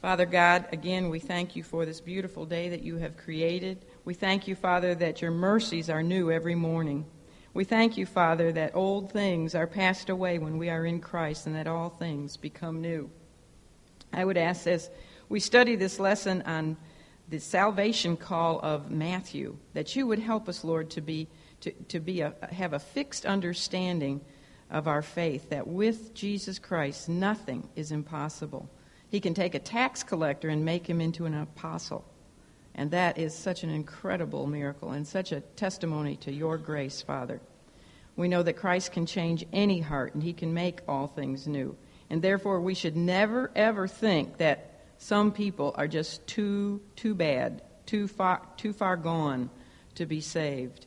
Father God, again, we thank you for this beautiful day that you have created. We thank you, Father, that your mercies are new every morning. We thank you, Father, that old things are passed away when we are in Christ and that all things become new. I would ask as we study this lesson on the salvation call of Matthew, that you would help us, Lord, to be to, to be a, have a fixed understanding of our faith, that with Jesus Christ nothing is impossible. He can take a tax collector and make him into an apostle. And that is such an incredible miracle and such a testimony to your grace, Father. We know that Christ can change any heart and he can make all things new. And therefore, we should never, ever think that some people are just too, too bad, too far, too far gone to be saved.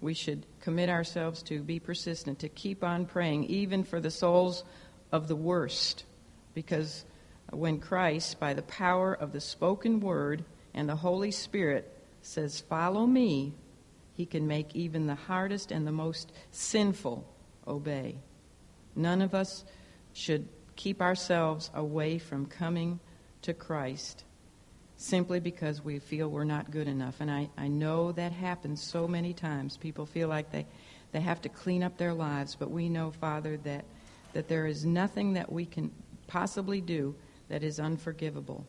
We should commit ourselves to be persistent, to keep on praying, even for the souls of the worst, because when Christ, by the power of the spoken word and the Holy Spirit, says, Follow me, he can make even the hardest and the most sinful obey. None of us should keep ourselves away from coming to Christ simply because we feel we're not good enough. And I, I know that happens so many times. People feel like they, they have to clean up their lives, but we know, Father, that, that there is nothing that we can possibly do that is unforgivable,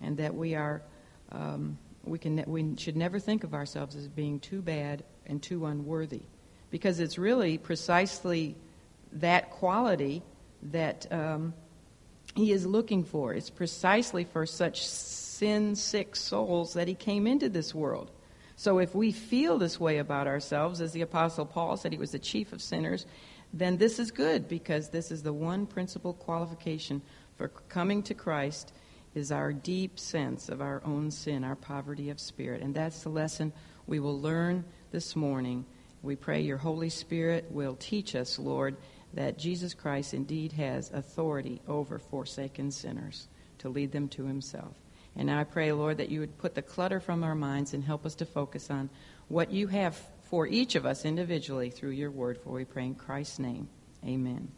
and that we are um, we can we should never think of ourselves as being too bad and too unworthy, because it's really precisely that quality that um, he is looking for. It's precisely for such sin sick souls that he came into this world. So if we feel this way about ourselves, as the Apostle Paul said, he was the chief of sinners, then this is good because this is the one principal qualification for coming to Christ is our deep sense of our own sin, our poverty of spirit. And that's the lesson we will learn this morning. We pray your Holy Spirit will teach us, Lord, that Jesus Christ indeed has authority over forsaken sinners to lead them to himself. And I pray, Lord, that you would put the clutter from our minds and help us to focus on what you have for each of us individually through your word. For we pray in Christ's name. Amen.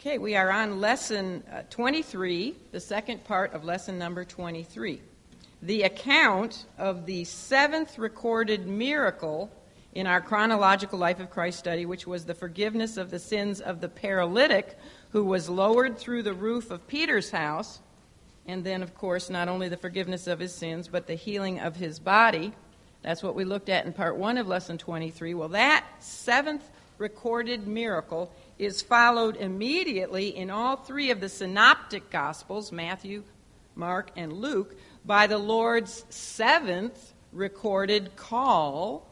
Okay, we are on lesson uh, 23, the second part of lesson number 23. The account of the seventh recorded miracle in our chronological life of Christ study, which was the forgiveness of the sins of the paralytic who was lowered through the roof of Peter's house. And then, of course, not only the forgiveness of his sins, but the healing of his body. That's what we looked at in part one of lesson 23. Well, that seventh recorded miracle is followed immediately in all three of the synoptic gospels Matthew, Mark, and Luke by the Lord's seventh recorded call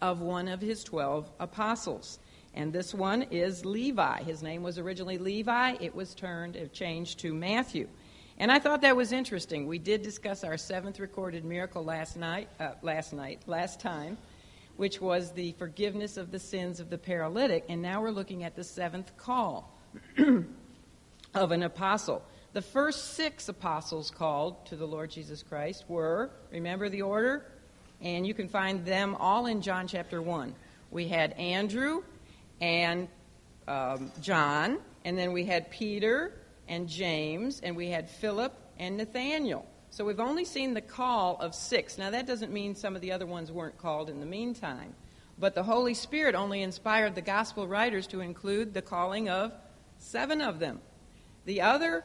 of one of his 12 apostles. And this one is Levi. His name was originally Levi. It was turned, it changed to Matthew. And I thought that was interesting. We did discuss our seventh recorded miracle last night, uh, last night, last time which was the forgiveness of the sins of the paralytic. And now we're looking at the seventh call of an apostle. The first six apostles called to the Lord Jesus Christ were, remember the order? And you can find them all in John chapter 1. We had Andrew and um, John, and then we had Peter and James, and we had Philip and Nathaniel. So we've only seen the call of six. Now, that doesn't mean some of the other ones weren't called in the meantime. But the Holy Spirit only inspired the gospel writers to include the calling of seven of them. The other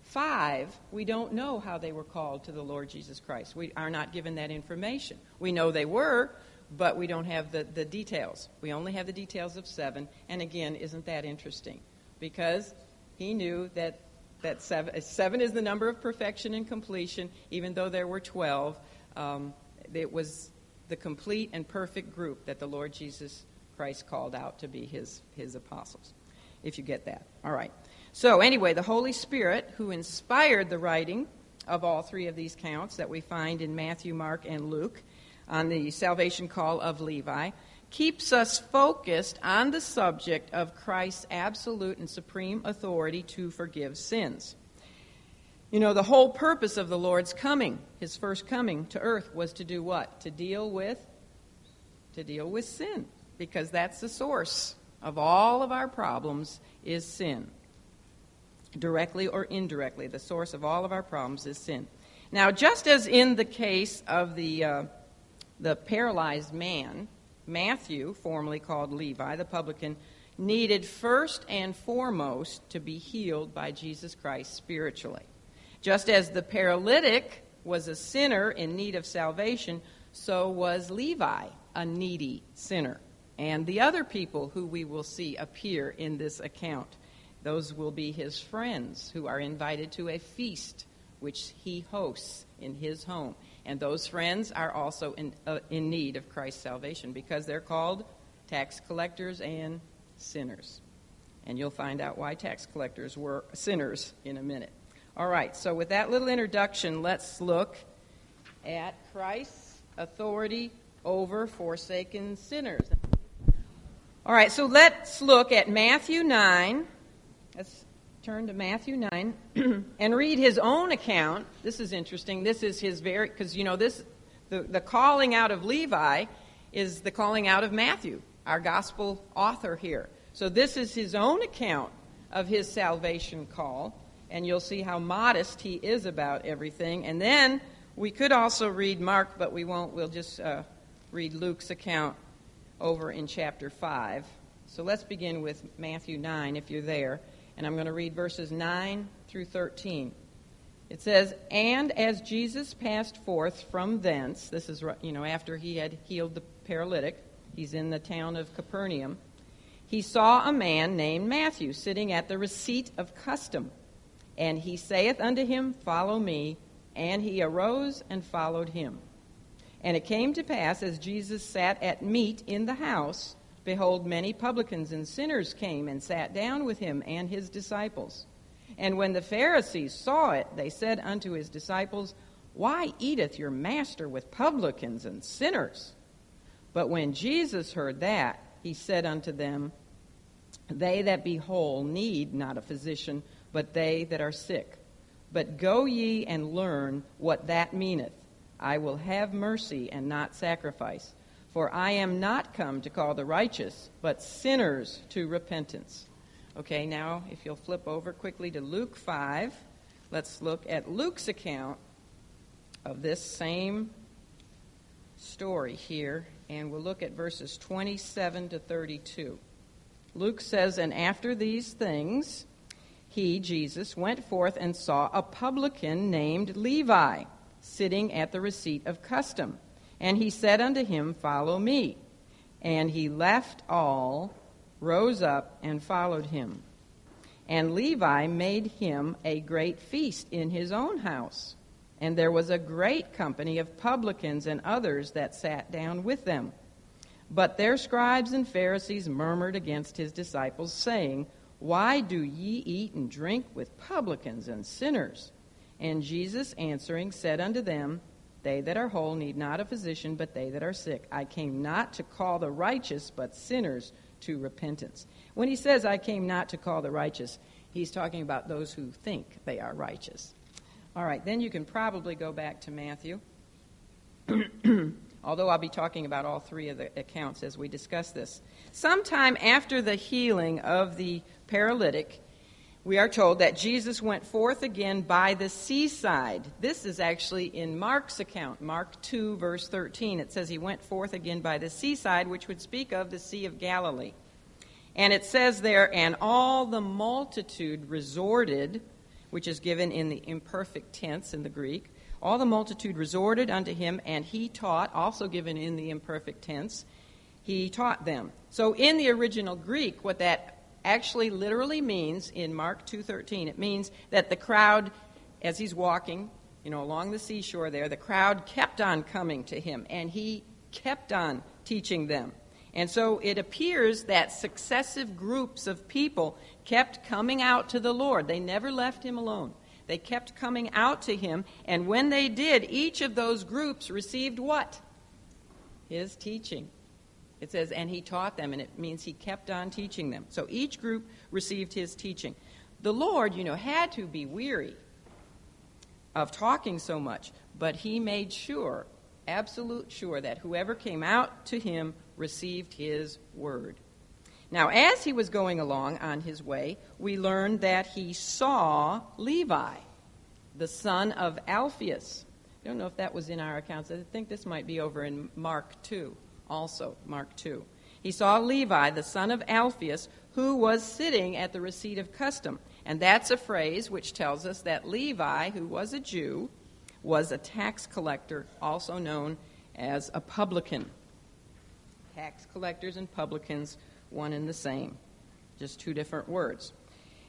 five, we don't know how they were called to the Lord Jesus Christ. We are not given that information. We know they were, but we don't have the, the details. We only have the details of seven. And again, isn't that interesting? Because he knew that that seven, seven is the number of perfection and completion, even though there were 12. Um, it was the complete and perfect group that the Lord Jesus Christ called out to be his, his apostles, if you get that. All right. So, anyway, the Holy Spirit, who inspired the writing of all three of these counts that we find in Matthew, Mark, and Luke on the salvation call of Levi, keeps us focused on the subject of Christ's absolute and supreme authority to forgive sins. You know, the whole purpose of the Lord's coming, his first coming to earth, was to do what? To deal with to deal with sin, because that's the source of all of our problems is sin. directly or indirectly. The source of all of our problems is sin. Now, just as in the case of the, uh, the paralyzed man, Matthew, formerly called Levi, the publican, needed first and foremost to be healed by Jesus Christ spiritually. Just as the paralytic was a sinner in need of salvation, so was Levi a needy sinner. And the other people who we will see appear in this account, those will be his friends who are invited to a feast which he hosts in his home. And those friends are also in, uh, in need of Christ's salvation because they're called tax collectors and sinners. And you'll find out why tax collectors were sinners in a minute. All right, so with that little introduction, let's look at Christ's authority over forsaken sinners. All right, so let's look at Matthew 9. Let's turn to Matthew 9 and read his own account. This is interesting. This is his very, because, you know, this, the, the calling out of Levi is the calling out of Matthew, our gospel author here. So this is his own account of his salvation call, and you'll see how modest he is about everything. And then we could also read Mark, but we won't. We'll just uh, read Luke's account over in chapter 5. So let's begin with Matthew 9, if you're there and I'm going to read verses 9 through 13. It says, And as Jesus passed forth from thence, this is, you know, after he had healed the paralytic, he's in the town of Capernaum, he saw a man named Matthew sitting at the receipt of custom. And he saith unto him, Follow me. And he arose and followed him. And it came to pass, as Jesus sat at meat in the house, Behold, many publicans and sinners came and sat down with him and his disciples. And when the Pharisees saw it, they said unto his disciples, Why eateth your master with publicans and sinners? But when Jesus heard that, he said unto them, They that be whole need not a physician, but they that are sick. But go ye and learn what that meaneth. I will have mercy and not sacrifice for I am not come to call the righteous, but sinners to repentance. Okay, now if you'll flip over quickly to Luke 5, let's look at Luke's account of this same story here, and we'll look at verses 27 to 32. Luke says, And after these things, he, Jesus, went forth and saw a publican named Levi sitting at the receipt of custom and he said unto him, Follow me. And he left all, rose up, and followed him. And Levi made him a great feast in his own house. And there was a great company of publicans and others that sat down with them. But their scribes and Pharisees murmured against his disciples, saying, Why do ye eat and drink with publicans and sinners? And Jesus answering said unto them, they that are whole need not a physician, but they that are sick. I came not to call the righteous, but sinners to repentance. When he says, I came not to call the righteous, he's talking about those who think they are righteous. All right, then you can probably go back to Matthew. Although I'll be talking about all three of the accounts as we discuss this. Sometime after the healing of the paralytic, we are told that Jesus went forth again by the seaside. This is actually in Mark's account, Mark 2, verse 13. It says he went forth again by the seaside, which would speak of the Sea of Galilee. And it says there, and all the multitude resorted, which is given in the imperfect tense in the Greek. All the multitude resorted unto him, and he taught, also given in the imperfect tense. He taught them. So in the original Greek, what that actually literally means in Mark 2:13 it means that the crowd as he's walking, you know, along the seashore there, the crowd kept on coming to him and he kept on teaching them. And so it appears that successive groups of people kept coming out to the Lord. They never left him alone. They kept coming out to him, and when they did, each of those groups received what? His teaching. It says, and he taught them, and it means he kept on teaching them. So each group received his teaching. The Lord, you know, had to be weary of talking so much, but he made sure, absolute sure, that whoever came out to him received his word. Now, as he was going along on his way, we learned that he saw Levi, the son of Alphaeus. I don't know if that was in our accounts. I think this might be over in Mark 2, also, Mark 2. He saw Levi, the son of Alphaeus, who was sitting at the receipt of custom. And that's a phrase which tells us that Levi, who was a Jew, was a tax collector, also known as a publican. Tax collectors and publicans, one and the same, just two different words.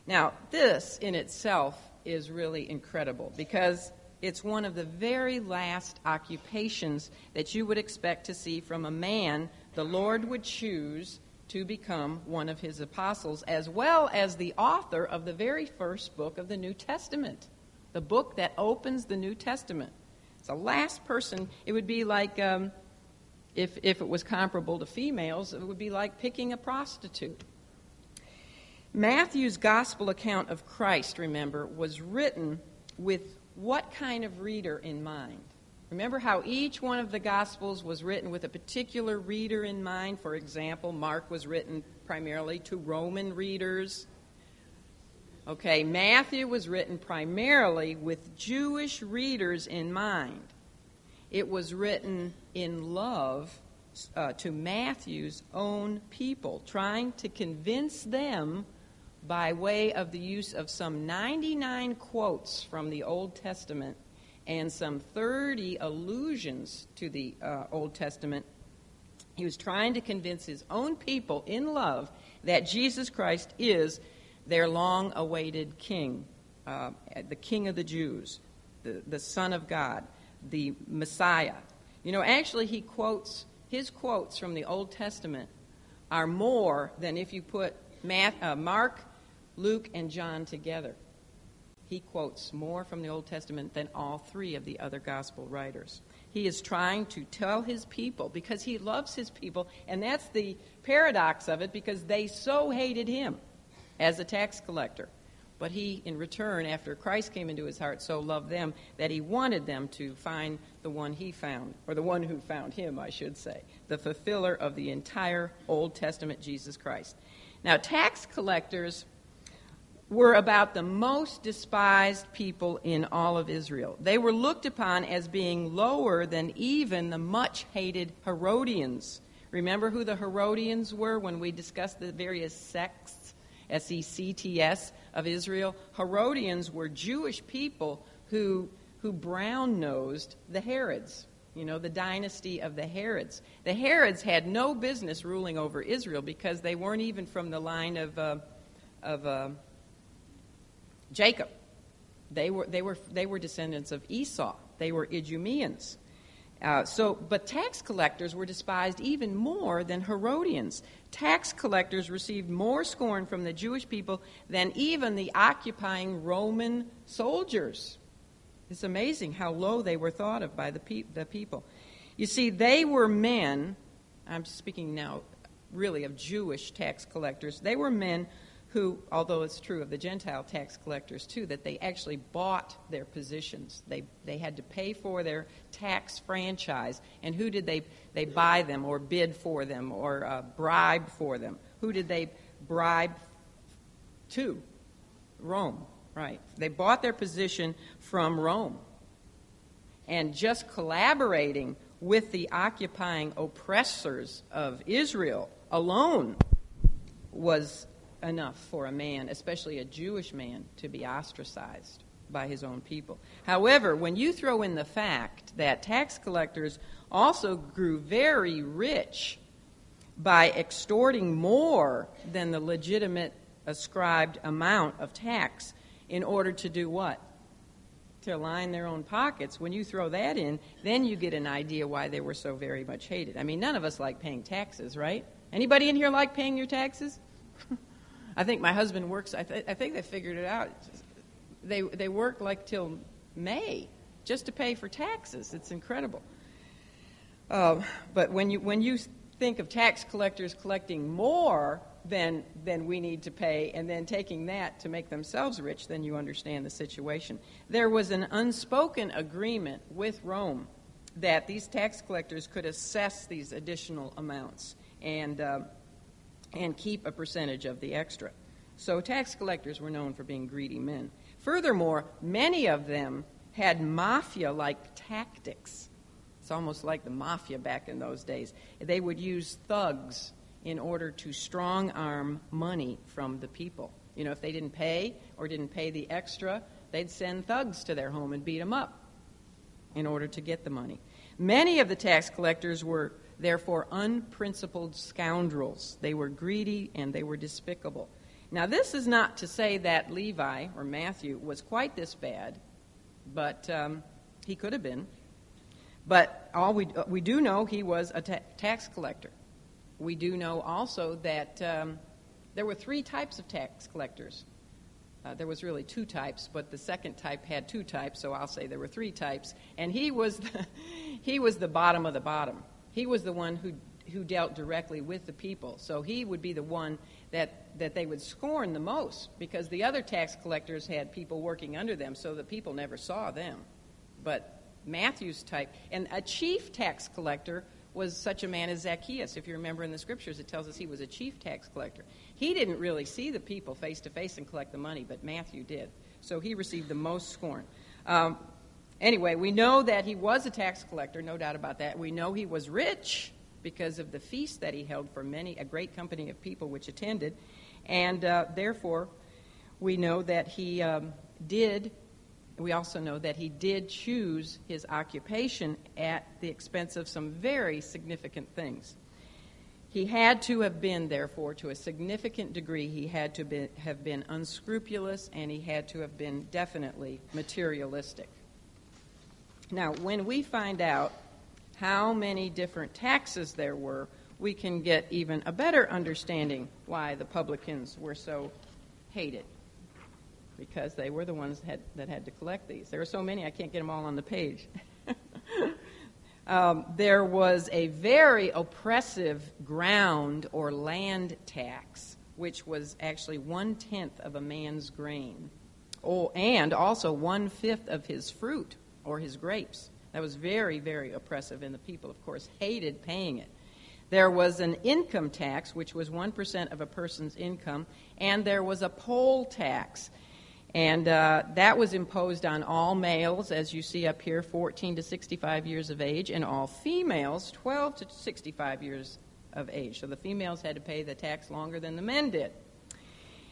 Now, this in itself is really incredible because it's one of the very last occupations that you would expect to see from a man the Lord would choose to become one of his apostles, as well as the author of the very first book of the New Testament, the book that opens the New Testament. It's the last person, it would be like, um, if, if it was comparable to females, it would be like picking a prostitute. Matthew's gospel account of Christ, remember, was written with what kind of reader in mind? Remember how each one of the Gospels was written with a particular reader in mind? For example, Mark was written primarily to Roman readers. Okay, Matthew was written primarily with Jewish readers in mind. It was written in love uh, to Matthew's own people, trying to convince them by way of the use of some 99 quotes from the Old Testament and some 30 allusions to the uh, Old Testament, he was trying to convince his own people in love that Jesus Christ is their long awaited king, uh, the king of the Jews, the, the Son of God, the Messiah. You know, actually, he quotes, his quotes from the Old Testament are more than if you put uh, Mark, Luke, and John together he quotes more from the Old Testament than all three of the other gospel writers. He is trying to tell his people because he loves his people, and that's the paradox of it because they so hated him as a tax collector. But he, in return, after Christ came into his heart, so loved them that he wanted them to find the one he found, or the one who found him, I should say, the fulfiller of the entire Old Testament, Jesus Christ. Now, tax collectors were about the most despised people in all of Israel. They were looked upon as being lower than even the much hated Herodians. Remember who the Herodians were when we discussed the various sects, S E C T S, of Israel? Herodians were Jewish people who, who brown nosed the Herods. You know, the dynasty of the Herods. The Herods had no business ruling over Israel because they weren't even from the line of, uh, of uh, Jacob. They were, they were, they were descendants of Esau. They were Idumeans. Uh, so, but tax collectors were despised even more than Herodians. Tax collectors received more scorn from the Jewish people than even the occupying Roman soldiers. It's amazing how low they were thought of by the, pe- the people. You see, they were men, I'm speaking now really of Jewish tax collectors, they were men who, although it's true of the Gentile tax collectors too, that they actually bought their positions. They, they had to pay for their tax franchise. And who did they, they buy them or bid for them or uh, bribe for them? Who did they bribe to? Rome, right. They bought their position from Rome. And just collaborating with the occupying oppressors of Israel alone was enough for a man, especially a Jewish man, to be ostracized by his own people. However, when you throw in the fact that tax collectors also grew very rich by extorting more than the legitimate ascribed amount of tax in order to do what? To line their own pockets. When you throw that in, then you get an idea why they were so very much hated. I mean, none of us like paying taxes, right? Anybody in here like paying your taxes? I think my husband works. I, th- I think they figured it out. They they work like till May just to pay for taxes. It's incredible. Uh, but when you when you think of tax collectors collecting more than than we need to pay, and then taking that to make themselves rich, then you understand the situation. There was an unspoken agreement with Rome that these tax collectors could assess these additional amounts and. Uh, and keep a percentage of the extra. So tax collectors were known for being greedy men. Furthermore, many of them had mafia like tactics. It's almost like the mafia back in those days. They would use thugs in order to strong arm money from the people. You know, if they didn't pay or didn't pay the extra, they'd send thugs to their home and beat them up in order to get the money. Many of the tax collectors were therefore unprincipled scoundrels. They were greedy and they were despicable. Now, this is not to say that Levi or Matthew was quite this bad, but um, he could have been. But all we, we do know he was a ta- tax collector. We do know also that um, there were three types of tax collectors. Uh, there was really two types, but the second type had two types, so I'll say there were three types. And he was the, he was the bottom of the bottom. He was the one who who dealt directly with the people. So he would be the one that, that they would scorn the most because the other tax collectors had people working under them, so the people never saw them. But Matthew's type, and a chief tax collector was such a man as Zacchaeus. If you remember in the scriptures, it tells us he was a chief tax collector. He didn't really see the people face to face and collect the money, but Matthew did. So he received the most scorn. Um, anyway, we know that he was a tax collector, no doubt about that. We know he was rich because of the feast that he held for many, a great company of people which attended. And uh, therefore, we know that he um, did, we also know that he did choose his occupation at the expense of some very significant things. He had to have been, therefore, to a significant degree, he had to be, have been unscrupulous and he had to have been definitely materialistic. Now, when we find out how many different taxes there were, we can get even a better understanding why the publicans were so hated. Because they were the ones that had, that had to collect these. There are so many, I can't get them all on the page. um, there was a very oppressive ground or land tax, which was actually one tenth of a man's grain, oh, and also one fifth of his fruit or his grapes. That was very, very oppressive, and the people, of course, hated paying it. There was an income tax, which was 1% of a person's income, and there was a poll tax. And uh, that was imposed on all males, as you see up here, 14 to 65 years of age, and all females, 12 to 65 years of age. So the females had to pay the tax longer than the men did.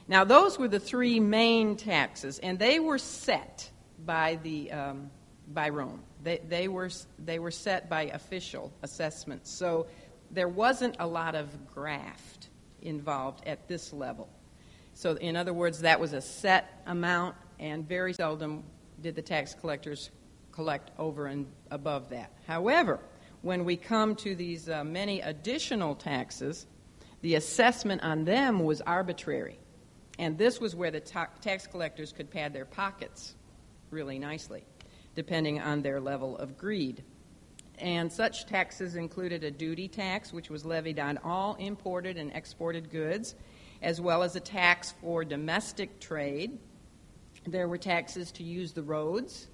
Now, those were the three main taxes, and they were set by, the, um, by Rome. They, they, were, they were set by official assessments. So there wasn't a lot of graft involved at this level. So, in other words, that was a set amount, and very seldom did the tax collectors collect over and above that. However, when we come to these uh, many additional taxes, the assessment on them was arbitrary. And this was where the ta- tax collectors could pad their pockets really nicely depending on their level of greed. And such taxes included a duty tax, which was levied on all imported and exported goods, as well as a tax for domestic trade. There were taxes to use the roads.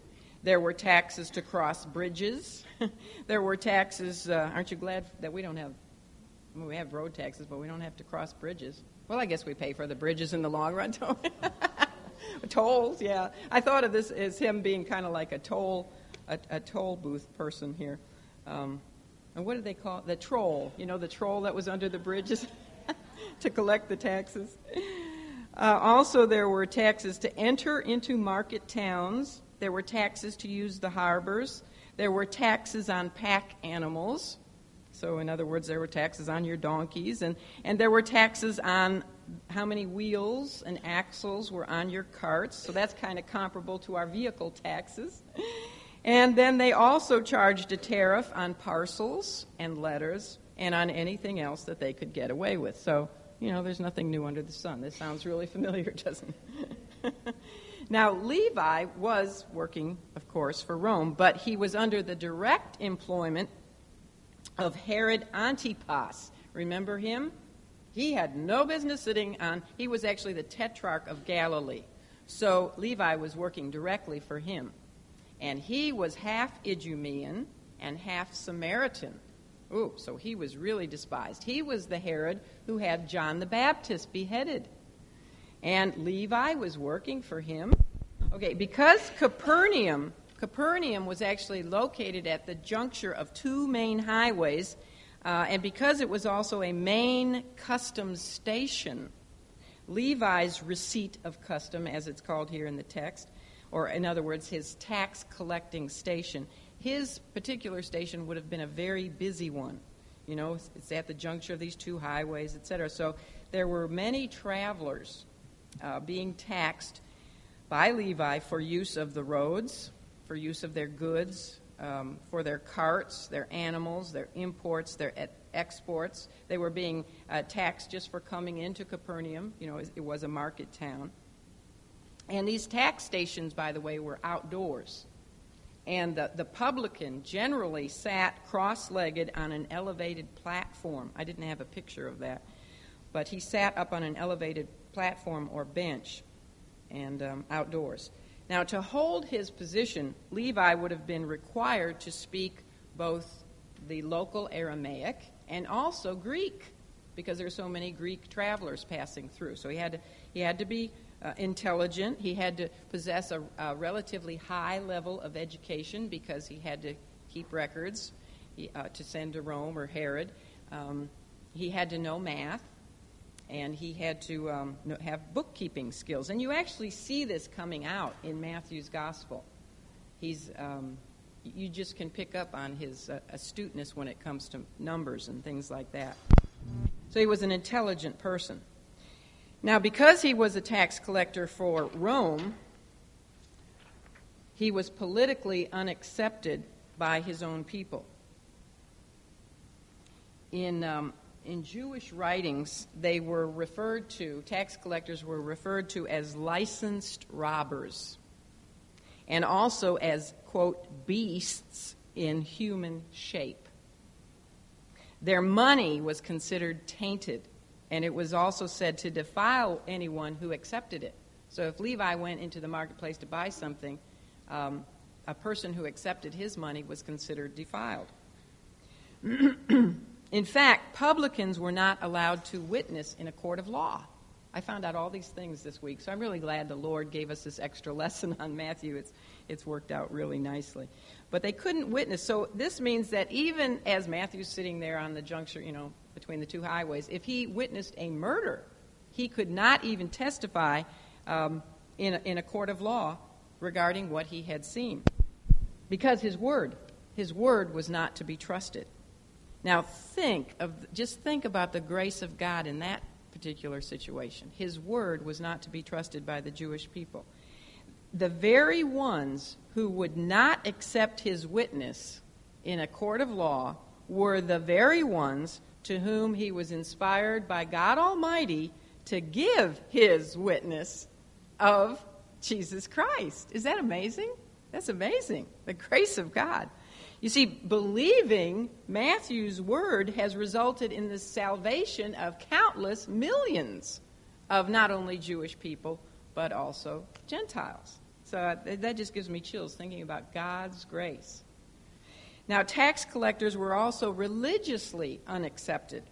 There were taxes to cross bridges. there were taxes, uh, aren't you glad that we don't have, well, we have road taxes, but we don't have to cross bridges? Well, I guess we pay for the bridges in the long run, don't we? Tolls, yeah. I thought of this as him being kind of like a toll, a, a toll booth person here. Um, and what did they call it? The troll. You know, the troll that was under the bridges to collect the taxes. Uh, also, there were taxes to enter into market towns. There were taxes to use the harbors. There were taxes on pack animals. So, in other words, there were taxes on your donkeys, and, and there were taxes on how many wheels and axles were on your carts. So, that's kind of comparable to our vehicle taxes. And then they also charged a tariff on parcels and letters and on anything else that they could get away with. So, you know, there's nothing new under the sun. This sounds really familiar, doesn't it? now, Levi was working, of course, for Rome, but he was under the direct employment of Herod Antipas. Remember him? He had no business sitting on, he was actually the tetrarch of Galilee. So Levi was working directly for him. And he was half Idumean and half Samaritan. Ooh, so he was really despised. He was the Herod who had John the Baptist beheaded. And Levi was working for him. Okay, because Capernaum, Capernaum was actually located at the juncture of two main highways, uh, and because it was also a main customs station, Levi's receipt of custom, as it's called here in the text, or in other words, his tax collecting station, his particular station would have been a very busy one. You know, it's at the juncture of these two highways, etc. So there were many travelers uh, being taxed by Levi for use of the roads, for use of their goods, um, for their carts, their animals, their imports, their exports. They were being uh, taxed just for coming into Capernaum. You know, it, it was a market town. And these tax stations, by the way, were outdoors. And the, the publican generally sat cross legged on an elevated platform. I didn't have a picture of that. But he sat up on an elevated platform or bench and um, outdoors. Now, to hold his position, Levi would have been required to speak both the local Aramaic and also Greek because there are so many Greek travelers passing through. So he had to, he had to be uh, intelligent. He had to possess a, a, relatively high level of education because he had to keep records uh, to send to Rome or Herod. Um, he had to know math and he had to um, have bookkeeping skills. And you actually see this coming out in Matthew's gospel. He's, um, you just can pick up on his uh, astuteness when it comes to numbers and things like that. So he was an intelligent person. Now, because he was a tax collector for Rome, he was politically unaccepted by his own people. In um, in Jewish writings, they were referred to, tax collectors were referred to as licensed robbers and also as, quote, beasts in human shape. Their money was considered tainted, and it was also said to defile anyone who accepted it. So if Levi went into the marketplace to buy something, um, a person who accepted his money was considered defiled. In fact, publicans were not allowed to witness in a court of law. I found out all these things this week, so I'm really glad the Lord gave us this extra lesson on Matthew. It's, it's worked out really nicely. But they couldn't witness. So this means that even as Matthew's sitting there on the juncture, you know, between the two highways, if he witnessed a murder, he could not even testify um, in, a, in a court of law regarding what he had seen. Because his word, his word was not to be trusted. Now think of just think about the grace of God in that particular situation. His word was not to be trusted by the Jewish people. The very ones who would not accept his witness in a court of law were the very ones to whom he was inspired by God Almighty to give his witness of Jesus Christ. Is that amazing? That's amazing. The grace of God. You see, believing Matthew's word has resulted in the salvation of countless millions of not only Jewish people, but also Gentiles. So that just gives me chills thinking about God's grace. Now, tax collectors were also religiously unaccepted.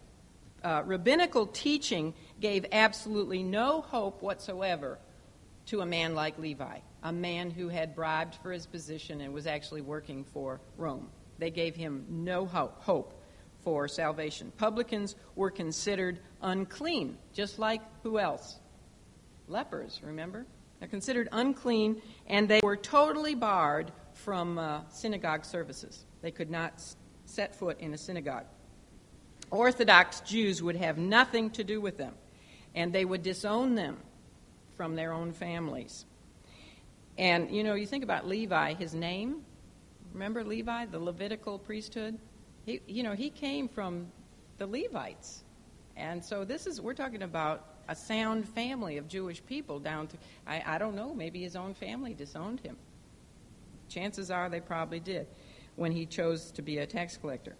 Uh, rabbinical teaching gave absolutely no hope whatsoever to a man like Levi a man who had bribed for his position and was actually working for Rome. They gave him no hope for salvation. Publicans were considered unclean, just like who else? Lepers, remember? They're considered unclean, and they were totally barred from uh, synagogue services. They could not set foot in a synagogue. Orthodox Jews would have nothing to do with them, and they would disown them from their own families. And, you know, you think about Levi, his name. Remember Levi, the Levitical priesthood? He, you know, he came from the Levites. And so this is, we're talking about a sound family of Jewish people down to, I, I don't know, maybe his own family disowned him. Chances are they probably did when he chose to be a tax collector.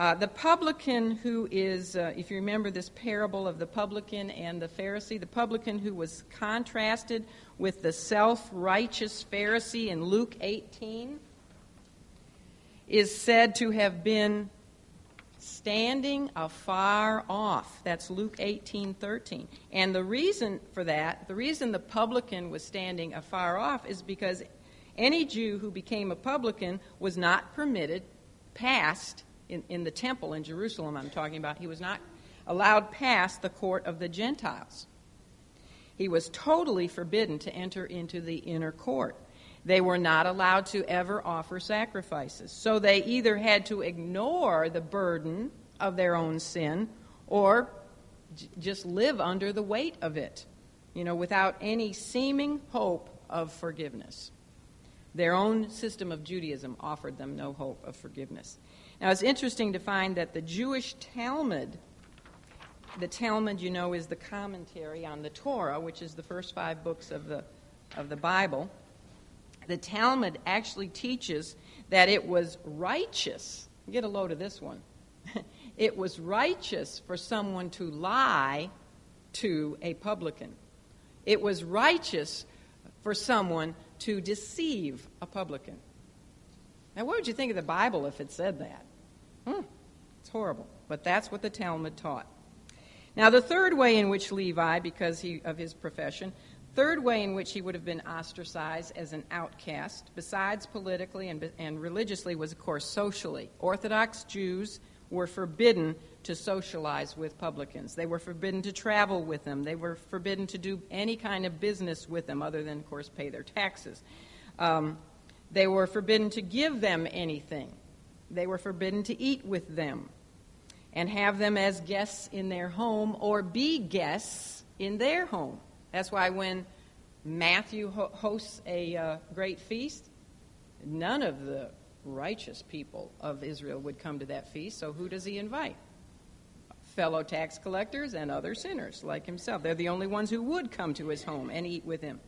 Uh, the publican who is, uh, if you remember this parable of the publican and the Pharisee, the publican who was contrasted with the self righteous Pharisee in Luke 18 is said to have been standing afar off. That's Luke 18 13. And the reason for that, the reason the publican was standing afar off, is because any Jew who became a publican was not permitted past, in, in the temple in Jerusalem, I'm talking about, he was not allowed past the court of the Gentiles. He was totally forbidden to enter into the inner court. They were not allowed to ever offer sacrifices. So they either had to ignore the burden of their own sin or j- just live under the weight of it, you know, without any seeming hope of forgiveness. Their own system of Judaism offered them no hope of forgiveness. Now, it's interesting to find that the Jewish Talmud, the Talmud, you know, is the commentary on the Torah, which is the first five books of the, of the Bible the Talmud actually teaches that it was righteous. Get a load of this one. it was righteous for someone to lie to a publican. It was righteous for someone to deceive a publican. Now, what would you think of the Bible if it said that? Hmm, it's horrible. But that's what the Talmud taught. Now, the third way in which Levi, because he, of his profession, Third way in which he would have been ostracized as an outcast, besides politically and, and religiously, was, of course, socially. Orthodox Jews were forbidden to socialize with publicans. They were forbidden to travel with them. They were forbidden to do any kind of business with them, other than, of course, pay their taxes. Um, they were forbidden to give them anything. They were forbidden to eat with them and have them as guests in their home or be guests in their home. That's why when Matthew ho- hosts a uh, great feast, none of the righteous people of Israel would come to that feast. So who does he invite? Fellow tax collectors and other sinners like himself. They're the only ones who would come to his home and eat with him.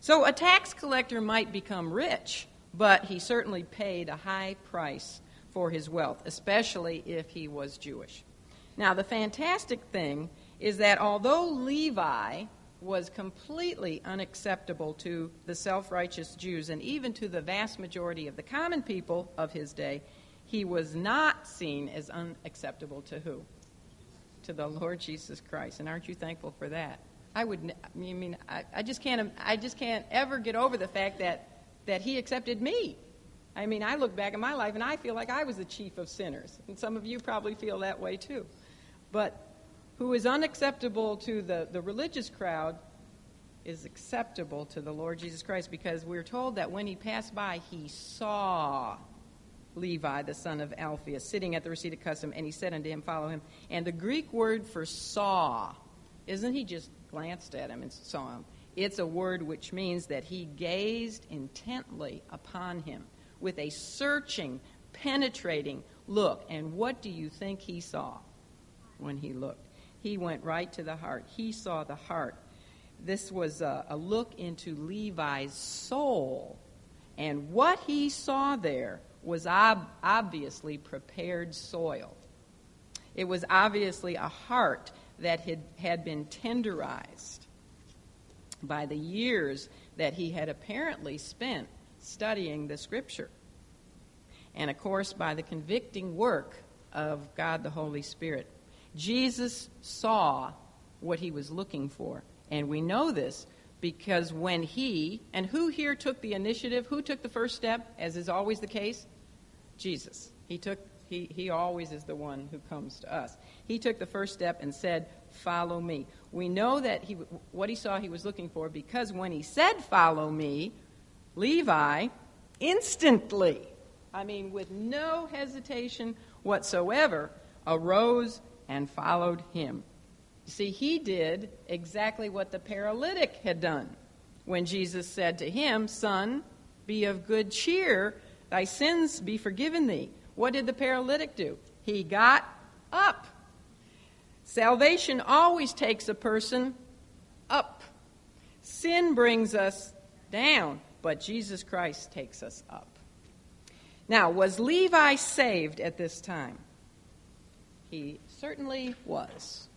So a tax collector might become rich, but he certainly paid a high price for his wealth, especially if he was Jewish. Now, the fantastic thing is that although Levi was completely unacceptable to the self righteous Jews and even to the vast majority of the common people of his day, he was not seen as unacceptable to who? To the Lord Jesus Christ. And aren't you thankful for that? I would. I mean, I, I just can't. I just can't ever get over the fact that that he accepted me. I mean, I look back at my life and I feel like I was the chief of sinners, and some of you probably feel that way too. But who is unacceptable to the, the religious crowd is acceptable to the Lord Jesus Christ because we're told that when he passed by, he saw Levi, the son of Alphaeus, sitting at the receipt of custom, and he said unto him, Follow him. And the Greek word for saw, isn't he just glanced at him and saw him? It's a word which means that he gazed intently upon him with a searching, penetrating look. And what do you think he saw when he looked? He went right to the heart. He saw the heart. This was a, a look into Levi's soul. And what he saw there was ob- obviously prepared soil. It was obviously a heart that had, had been tenderized by the years that he had apparently spent studying the Scripture. And of course, by the convicting work of God the Holy Spirit. Jesus saw what he was looking for. And we know this because when he, and who here took the initiative? Who took the first step, as is always the case? Jesus. He took he, he always is the one who comes to us. He took the first step and said, Follow me. We know that he, what he saw he was looking for because when he said, Follow me, Levi instantly, I mean, with no hesitation whatsoever, arose and followed him. See, he did exactly what the paralytic had done when Jesus said to him, Son, be of good cheer, thy sins be forgiven thee. What did the paralytic do? He got up. Salvation always takes a person up. Sin brings us down, but Jesus Christ takes us up. Now, was Levi saved at this time? He certainly was.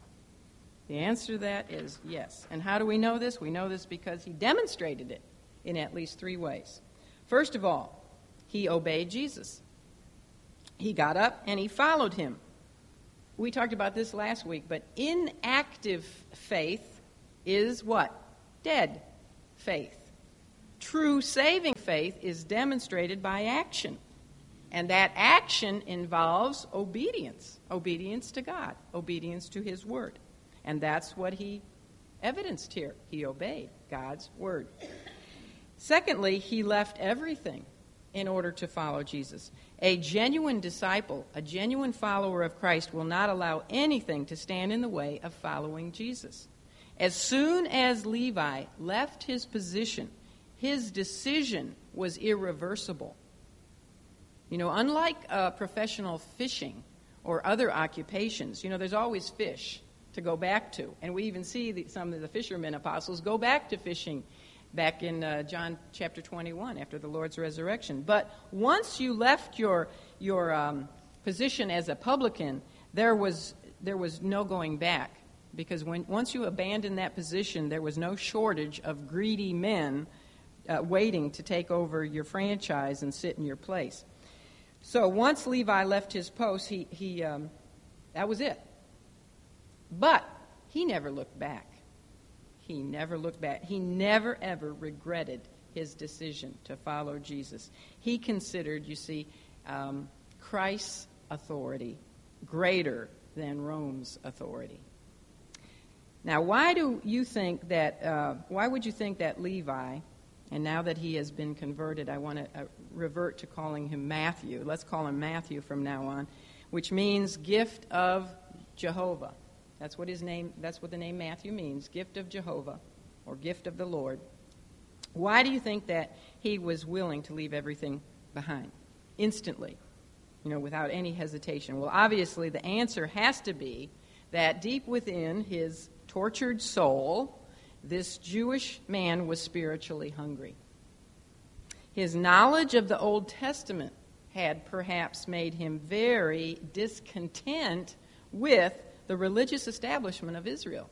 The answer to that is yes. And how do we know this? We know this because he demonstrated it in at least three ways. First of all, he obeyed Jesus. He got up and he followed him. we talked about this last week, but inactive faith is what? Dead faith. True saving faith is demonstrated by action. And that action involves obedience obedience to God, obedience to His Word. And that's what he evidenced here. He obeyed God's Word. Secondly, he left everything in order to follow Jesus. A genuine disciple, a genuine follower of Christ, will not allow anything to stand in the way of following Jesus. As soon as Levi left his position, his decision was irreversible. You know, unlike uh, professional fishing or other occupations, you know, there's always fish to go back to. And we even see some of the fishermen apostles go back to fishing back in uh, John chapter 21 after the Lord's resurrection. But once you left your, your um, position as a publican, there was, there was no going back. Because when, once you abandoned that position, there was no shortage of greedy men uh, waiting to take over your franchise and sit in your place. So once Levi left his post, he, he, um, that was it. But he never looked back. He never looked back. He never, ever regretted his decision to follow Jesus. He considered, you see, um, Christ's authority greater than Rome's authority. Now, why do you think that, uh, why would you think that Levi, and now that he has been converted, I want to uh, revert to calling him Matthew. Let's call him Matthew from now on, which means gift of Jehovah. That's what his name that's what the name Matthew means, gift of Jehovah or gift of the Lord. Why do you think that he was willing to leave everything behind instantly? You know, without any hesitation. Well, obviously the answer has to be that deep within his tortured soul, this Jewish man was spiritually hungry. His knowledge of the Old Testament had perhaps made him very discontent with the religious establishment of Israel.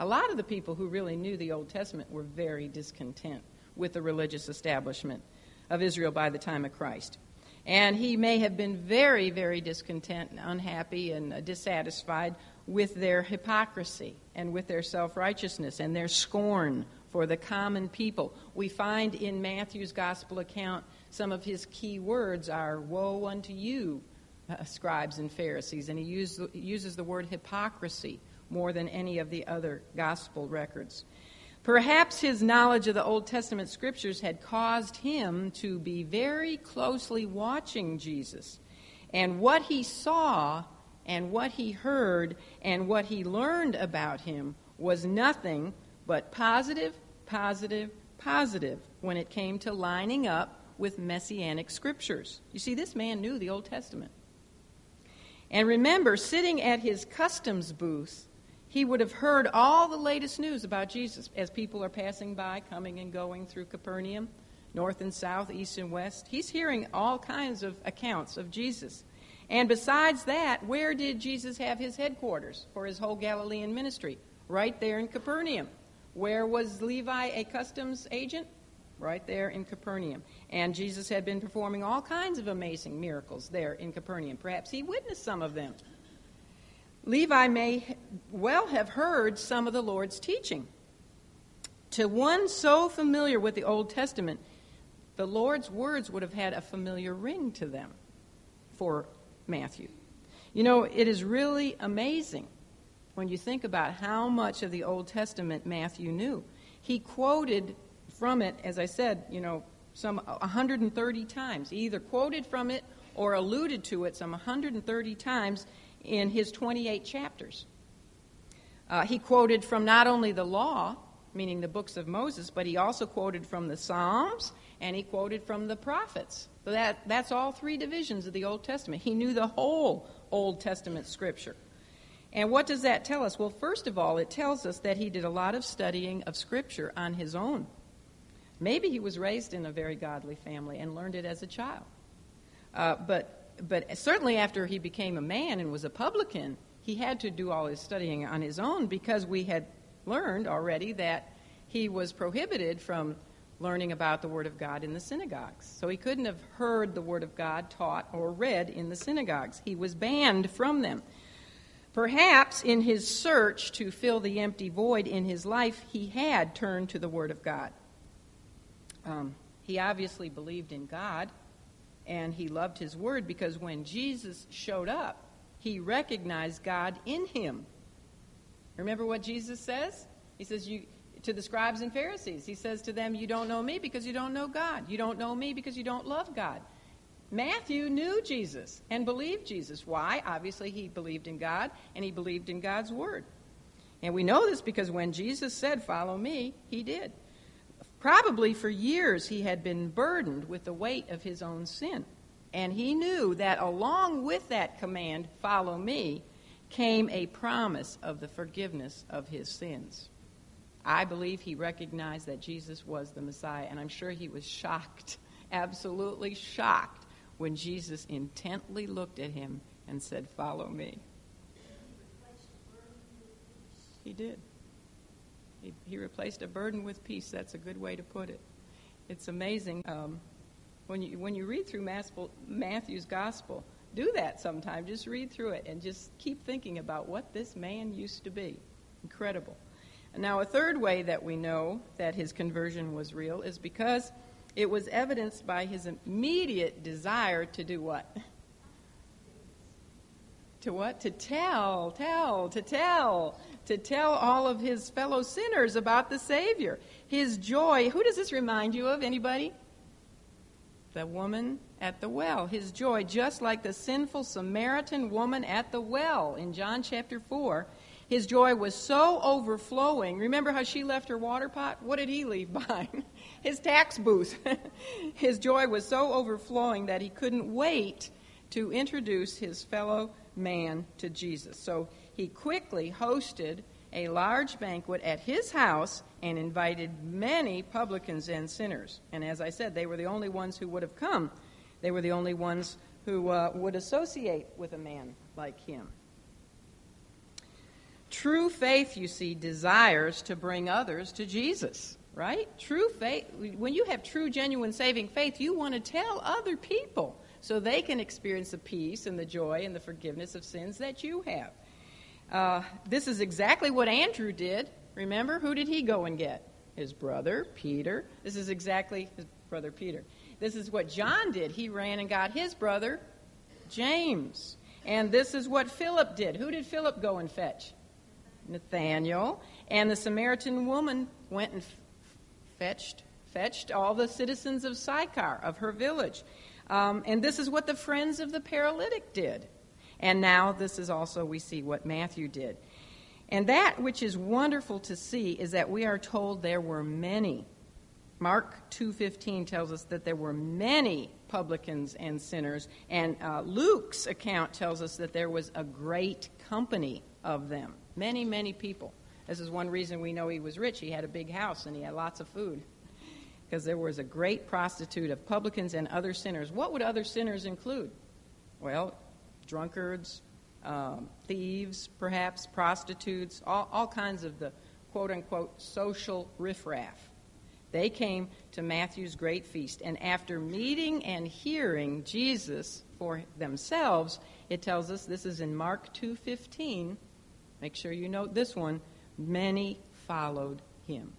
A lot of the people who really knew the Old Testament were very discontent with the religious establishment of Israel by the time of Christ. And he may have been very, very discontent and unhappy and dissatisfied with their hypocrisy and with their self righteousness and their scorn for the common people. We find in Matthew's gospel account some of his key words are Woe unto you, uh, scribes and Pharisees, and he use, uses the word hypocrisy more than any of the other gospel records. Perhaps his knowledge of the Old Testament scriptures had caused him to be very closely watching Jesus. And what he saw and what he heard and what he learned about him was nothing but positive, positive, positive when it came to lining up with messianic scriptures. You see, this man knew the Old Testament. And remember, sitting at his customs booth, he would have heard all the latest news about Jesus as people are passing by, coming and going through Capernaum, north and south, east and west. He's hearing all kinds of accounts of Jesus. And besides that, where did Jesus have his headquarters for his whole Galilean ministry? Right there in Capernaum. Where was Levi a customs agent? right there in Capernaum. And Jesus had been performing all kinds of amazing miracles there in Capernaum. Perhaps he witnessed some of them. Levi may well have heard some of the Lord's teaching. To one so familiar with the Old Testament, the Lord's words would have had a familiar ring to them for Matthew. You know, it is really amazing when you think about how much of the Old Testament Matthew knew. He quoted from it, as I said, you know, some 130 times. He either quoted from it or alluded to it some 130 times in his 28 chapters. Uh, he quoted from not only the law, meaning the books of Moses, but he also quoted from the Psalms and he quoted from the prophets. So that, that's all three divisions of the Old Testament. He knew the whole Old Testament scripture. And what does that tell us? Well, first of all, it tells us that he did a lot of studying of scripture on his own. Maybe he was raised in a very godly family and learned it as a child. Uh, but, but certainly after he became a man and was a publican, he had to do all his studying on his own because we had learned already that he was prohibited from learning about the Word of God in the synagogues. So he couldn't have heard the Word of God taught or read in the synagogues. He was banned from them. Perhaps in his search to fill the empty void in his life, he had turned to the Word of God. Um, he obviously believed in God and he loved his Word because when Jesus showed up, he recognized God in him. Remember what Jesus says? He says, you, to the scribes and Pharisees, he says to them, You don't know me because you don't know God. You don't know me because you don't love God. Matthew knew Jesus and believed Jesus. Why? Obviously, he believed in God and he believed in God's word. And we know this because when Jesus said, Follow me, he did. Probably for years he had been burdened with the weight of his own sin. And he knew that along with that command, follow me, came a promise of the forgiveness of his sins. I believe he recognized that Jesus was the Messiah, and I'm sure he was shocked, absolutely shocked, when Jesus intently looked at him and said, Follow me. He did. He, he replaced a burden with peace. That's a good way to put it. It's amazing. Um, when you, when you read through Matthew's gospel, do that sometime. Just read through it and just keep thinking about what this man used to be. Incredible. Now, a third way that we know that his conversion was real is because it was evidenced by his immediate desire to do what? To what? To tell, tell, to tell, to tell all of his fellow sinners about the Savior. His joy. Who does this remind you of? Anybody? the woman at the well. His joy, just like the sinful Samaritan woman at the well in John chapter 4, his joy was so overflowing. Remember how she left her water pot? What did he leave behind? His tax booth. his joy was so overflowing that he couldn't wait to introduce his fellow man to Jesus. So he quickly hosted a large banquet at his house and invited many publicans and sinners. And as I said, they were the only ones who would have come. They were the only ones who uh, would associate with a man like him. True faith, you see, desires to bring others to Jesus, right? True faith, when you have true, genuine, saving faith, you want to tell other people so they can experience the peace and the joy and the forgiveness of sins that you have. Uh, this is exactly what Andrew did. Remember? Who did he go and get? His brother, Peter. This is exactly his brother, Peter. This is what John did. He ran and got his brother, James. And this is what Philip did. Who did Philip go and fetch? Nathaniel. And the Samaritan woman went and f- fetched fetched all the citizens of Sychar, of her village. Um, and this is what the friends of the paralytic did. And now this is also, we see what Matthew did. And that which is wonderful to see is that we are told there were many. Mark 2:15 tells us that there were many publicans and sinners, and uh, Luke's account tells us that there was a great company of them. Many, many people. This is one reason we know he was rich. He had a big house and he had lots of food. Because there was a great prostitute of publicans and other sinners. What would other sinners include? Well, drunkards, um, thieves, perhaps, prostitutes, all, all kinds of the quote unquote social riffraff. They came to Matthew's great feast, and after meeting and hearing Jesus for themselves, it tells us this is in Mark 2:15. Make sure you note this one. Many followed him.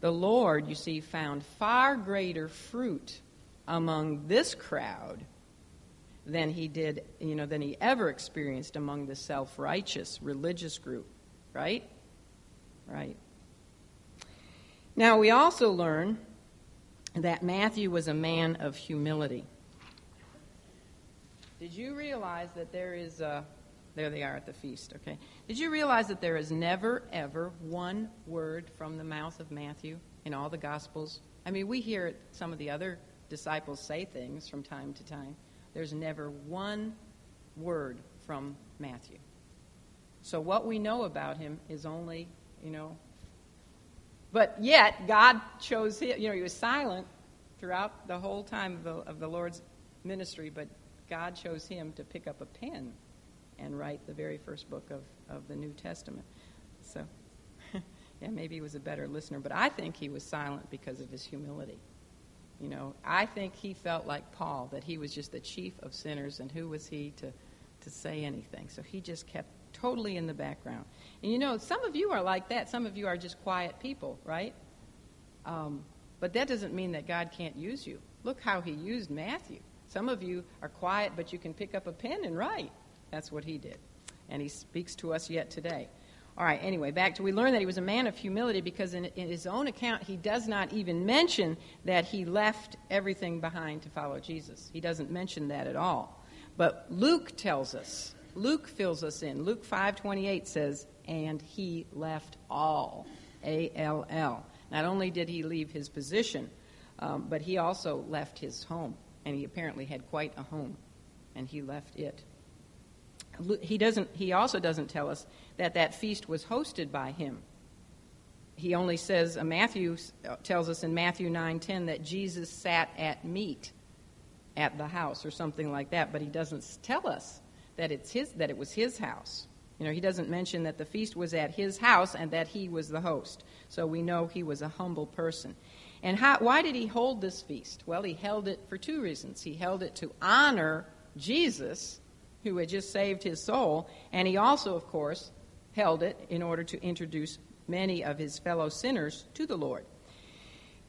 The Lord, you see, found far greater fruit among this crowd than he did, you know, than he ever experienced among the self-righteous religious group, right? Right. Now we also learn that Matthew was a man of humility. Did you realize that there is a there they are at the feast, okay? Did you realize that there is never, ever one word from the mouth of Matthew in all the Gospels? I mean, we hear some of the other disciples say things from time to time. There's never one word from Matthew. So what we know about him is only, you know, but yet God chose him. You know, he was silent throughout the whole time of the, of the Lord's ministry, but God chose him to pick up a pen and write the very first book of, of the New Testament. So, yeah, maybe he was a better listener, but I think he was silent because of his humility. You know, I think he felt like Paul, that he was just the chief of sinners, and who was he to, to say anything. So he just kept totally in the background. And you know, some of you are like that. Some of you are just quiet people, right? Um, but that doesn't mean that God can't use you. Look how he used Matthew. Some of you are quiet, but you can pick up a pen and write. That's what he did. And he speaks to us yet today. All right, anyway, back to we learn that he was a man of humility because in, in, his own account, he does not even mention that he left everything behind to follow Jesus. He doesn't mention that at all. But Luke tells us, Luke fills us in. Luke 5.28 says, and he left all, A-L-L. Not only did he leave his position, um, but he also left his home. And he apparently had quite a home, and he left it he, doesn't, he also doesn't tell us that that feast was hosted by him. He only says, uh, Matthew uh, tells us in Matthew 9:10 that Jesus sat at meat at the house or something like that, but he doesn't tell us that it's his that it was his house. You know, he doesn't mention that the feast was at his house and that he was the host. So we know he was a humble person. And how, why did he hold this feast? Well, he held it for two reasons. He held it to honor Jesus who had just saved his soul, and he also, of course, held it in order to introduce many of his fellow sinners to the Lord.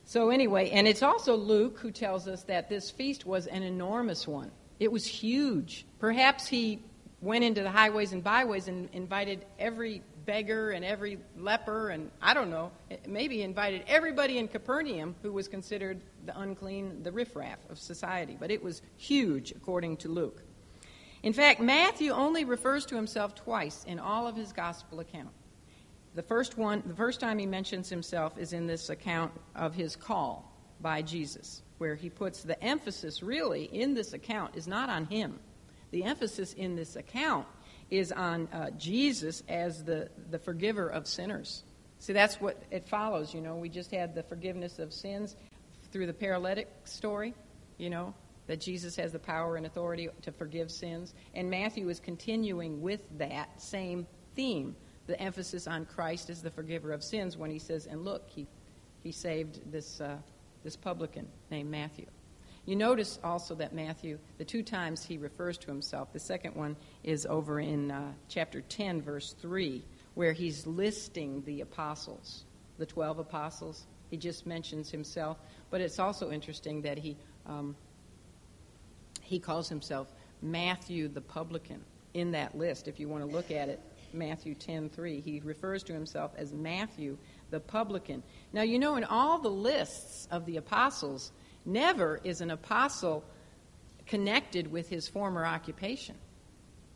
So, anyway, and it's also Luke who tells us that this feast was an enormous one. It was huge. Perhaps he went into the highways and byways and invited every beggar and every leper, and I don't know, maybe invited everybody in Capernaum who was considered the unclean, the riffraff of society. But it was huge, according to Luke. In fact, Matthew only refers to himself twice in all of his gospel account. The first one, the first time he mentions himself is in this account of his call by Jesus, where he puts the emphasis really in this account is not on him. The emphasis in this account is on uh, Jesus as the, the forgiver of sinners. See, that's what it follows. You know, we just had the forgiveness of sins through the paralytic story, you know, that Jesus has the power and authority to forgive sins. And Matthew is continuing with that same theme the emphasis on Christ as the forgiver of sins when he says, and look, he, he saved this, uh, this publican named Matthew. You notice also that Matthew, the two times he refers to himself, the second one is over in uh, chapter 10, verse 3, where he's listing the apostles, the 12 apostles. He just mentions himself. But it's also interesting that he um, he calls himself Matthew the publican in that list. If you want to look at it, Matthew 10:3, he refers to himself as Matthew the publican. Now, you know in all the lists of the apostles, never is an apostle connected with his former occupation.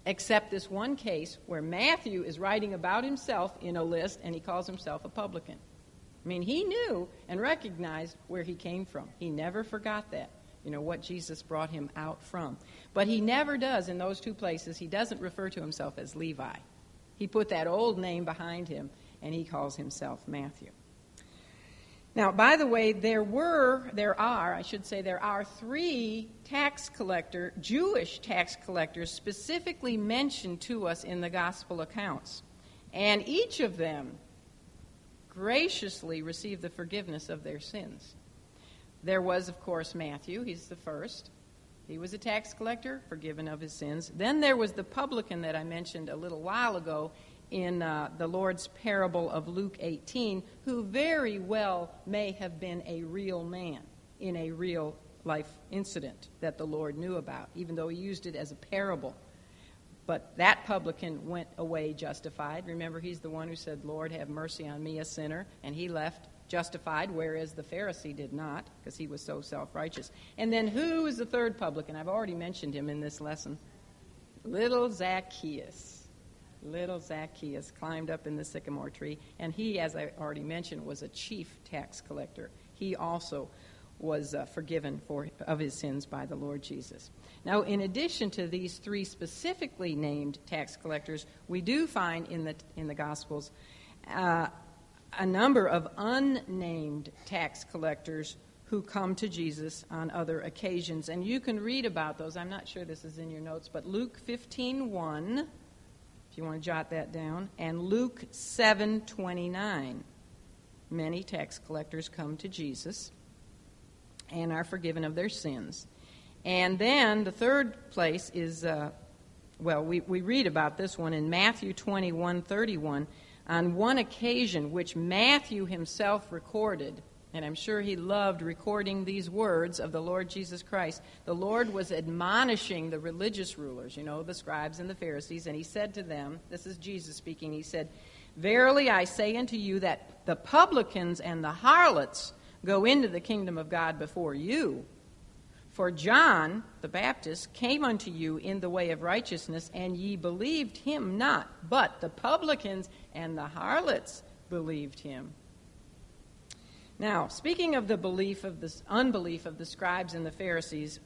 Except this one case where Matthew is writing about himself in a list and he calls himself a publican. I mean, he knew and recognized where he came from. He never forgot that you know, what Jesus brought him out from. But he never does in those two places, he doesn't refer to himself as Levi. He put that old name behind him, and he calls himself Matthew. Now, by the way, there were, there are, I should say, there are three tax collector, Jewish tax collectors specifically mentioned to us in the gospel accounts. And each of them graciously received the forgiveness of their sins. There was, of course, Matthew. He's the first. He was a tax collector, forgiven of his sins. Then there was the publican that I mentioned a little while ago in uh, the Lord's parable of Luke 18, who very well may have been a real man in a real life incident that the Lord knew about, even though he used it as a parable. But that publican went away justified. Remember, he's the one who said, Lord, have mercy on me, a sinner. And he left justified, whereas the Pharisee did not, because he was so self righteous. And then who is the third publican? I've already mentioned him in this lesson. Little Zacchaeus. Little Zacchaeus climbed up in the sycamore tree, and he, as I already mentioned, was a chief tax collector. He also was uh, forgiven for, of his sins by the Lord Jesus. Now, in addition to these three specifically named tax collectors, we do find in the, in the Gospels uh, a number of unnamed tax collectors who come to Jesus on other occasions. And you can read about those. I'm not sure this is in your notes, but Luke 15:1, if you want to jot that down, and Luke 7:29. Many tax collectors come to Jesus and are forgiven of their sins. And then the third place is uh, well, we, we read about this one in Matthew 21 31. On one occasion, which Matthew himself recorded, and I'm sure he loved recording these words of the Lord Jesus Christ. The Lord was admonishing the religious rulers, you know, the scribes and the Pharisees, and he said to them, This is Jesus speaking, he said, Verily I say unto you that the publicans and the harlots go into the kingdom of God before you. For John the Baptist came unto you in the way of righteousness, and ye believed him not, but the publicans and the harlots believed him. Now, speaking of the belief of the unbelief of the scribes and the Pharisees,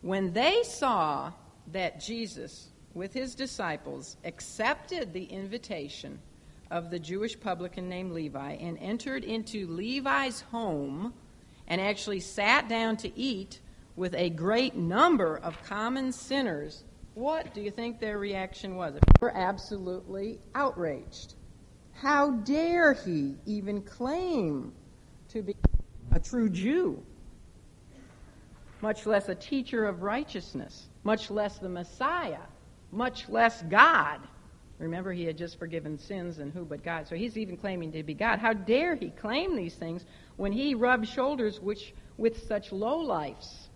when they saw that Jesus with his disciples accepted the invitation of the Jewish publican named Levi and entered into Levi's home and actually sat down to eat with a great number of common sinners, what do you think their reaction was? They were absolutely outraged. How dare he even claim to be a true Jew, much less a teacher of righteousness, much less the Messiah, much less God. Remember, he had just forgiven sins, and who but God? So he's even claiming to be God. How dare he claim these things when he rubbed shoulders which, with such lowlifes?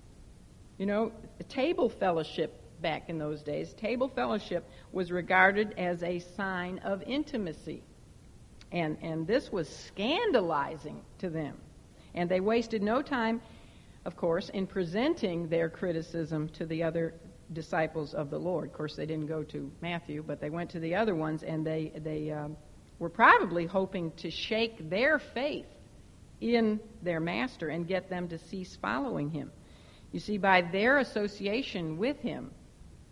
You know, table fellowship back in those days, table fellowship was regarded as a sign of intimacy. And, and this was scandalizing to them. And they wasted no time, of course, in presenting their criticism to the other disciples of the Lord. Of course, they didn't go to Matthew, but they went to the other ones, and they, they um, were probably hoping to shake their faith in their master and get them to cease following him. You see, by their association with him,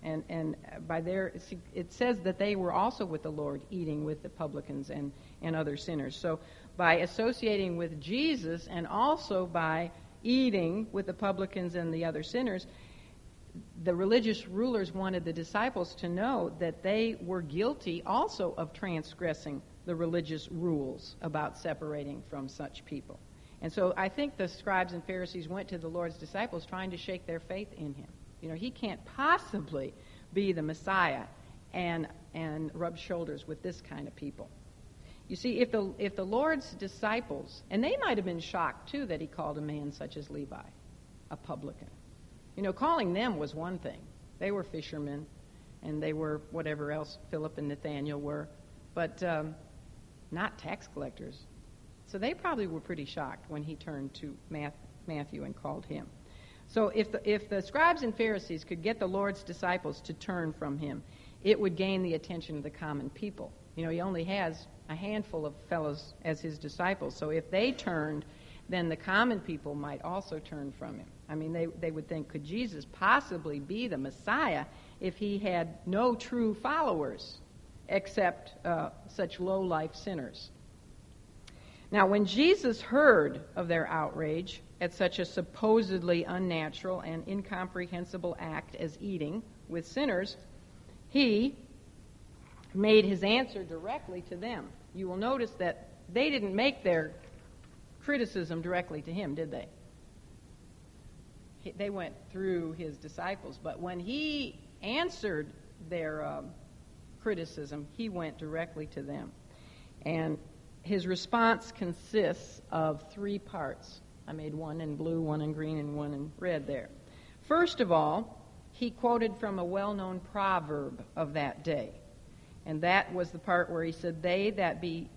and, and by their, it says that they were also with the Lord, eating with the publicans and, and other sinners. So by associating with Jesus and also by eating with the publicans and the other sinners, the religious rulers wanted the disciples to know that they were guilty also of transgressing the religious rules about separating from such people. And so I think the scribes and Pharisees went to the Lord's disciples trying to shake their faith in him. You know, he can't possibly be the Messiah and, and rub shoulders with this kind of people. You see, if the, if the Lord's disciples, and they might have been shocked too that he called a man such as Levi a publican. You know, calling them was one thing. They were fishermen, and they were whatever else Philip and Nathaniel were, but um, not tax collectors. So they probably were pretty shocked when he turned to Matthew and called him. So if the, if the scribes and Pharisees could get the Lord's disciples to turn from him, it would gain the attention of the common people. You know, he only has a handful of fellows as his disciples. So if they turned, then the common people might also turn from him. I mean, they, they would think, could Jesus possibly be the Messiah if he had no true followers except uh, such low life sinners? Now, when Jesus heard of their outrage at such a supposedly unnatural and incomprehensible act as eating with sinners, he made his answer directly to them. You will notice that they didn't make their criticism directly to him, did they? They went through his disciples. But when he answered their um, criticism, he went directly to them. And his response consists of three parts. I made one in blue, one in green, and one in red there. First of all, he quoted from a well known proverb of that day. And that was the part where he said, They that be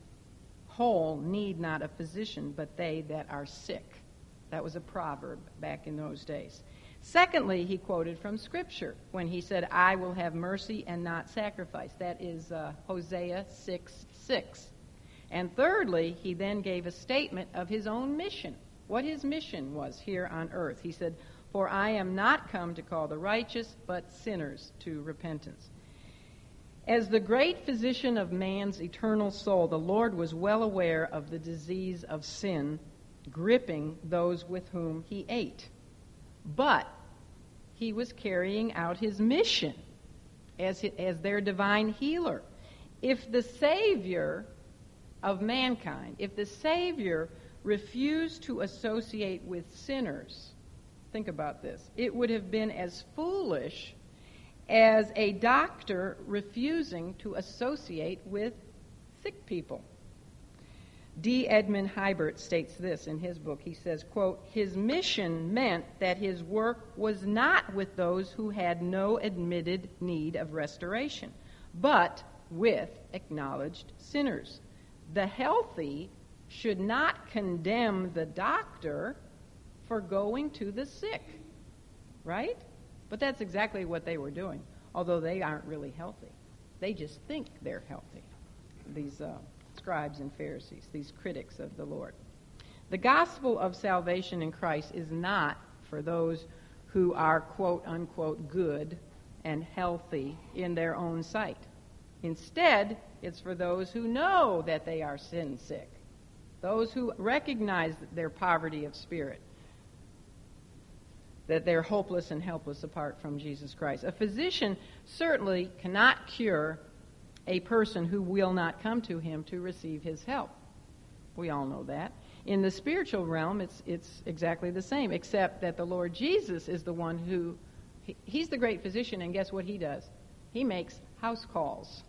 whole need not a physician, but they that are sick. That was a proverb back in those days. Secondly, he quoted from Scripture when he said, I will have mercy and not sacrifice. That is uh, Hosea 6 6. And thirdly, he then gave a statement of his own mission, what his mission was here on earth. He said, For I am not come to call the righteous, but sinners to repentance. As the great physician of man's eternal soul, the Lord was well aware of the disease of sin gripping those with whom he ate. But he was carrying out his mission as, as their divine healer. If the Savior of mankind, if the Savior refused to associate with sinners, think about this, it would have been as foolish as a doctor refusing to associate with sick people. D. Edmund Hiebert states this in his book. He says, quote, His mission meant that his work was not with those who had no admitted need of restoration, but with acknowledged sinners. The healthy should not condemn the doctor for going to the sick, right? But that's exactly what they were doing, although they aren't really healthy. They just think they're healthy, these uh, scribes and Pharisees, these critics of the Lord. The gospel of salvation in Christ is not for those who are, quote unquote, good and healthy in their own sight. Instead, it's for those who know that they are sin sick, those who recognize their poverty of spirit, that they're hopeless and helpless apart from Jesus Christ. A physician certainly cannot cure a person who will not come to him to receive his help. We all know that. In the spiritual realm, it's, it's exactly the same, except that the Lord Jesus is the one who, he, he's the great physician, and guess what he does? He makes house calls.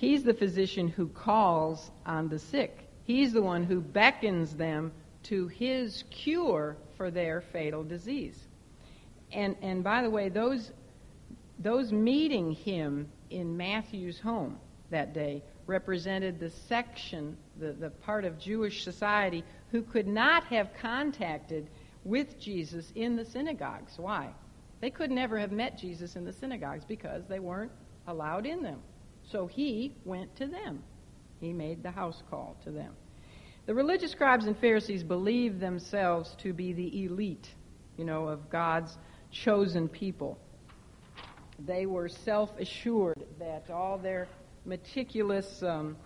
He's the physician who calls on the sick. He's the one who beckons them to his cure for their fatal disease. And, and by the way, those, those meeting him in Matthew's home that day represented the section, the, the part of Jewish society who could not have contacted with Jesus in the synagogues. Why? They could never have met Jesus in the synagogues because they weren't allowed in them. So he went to them. He made the house call to them. The religious scribes and Pharisees believed themselves to be the elite, you know, of God's chosen people. They were self assured that all their meticulous um,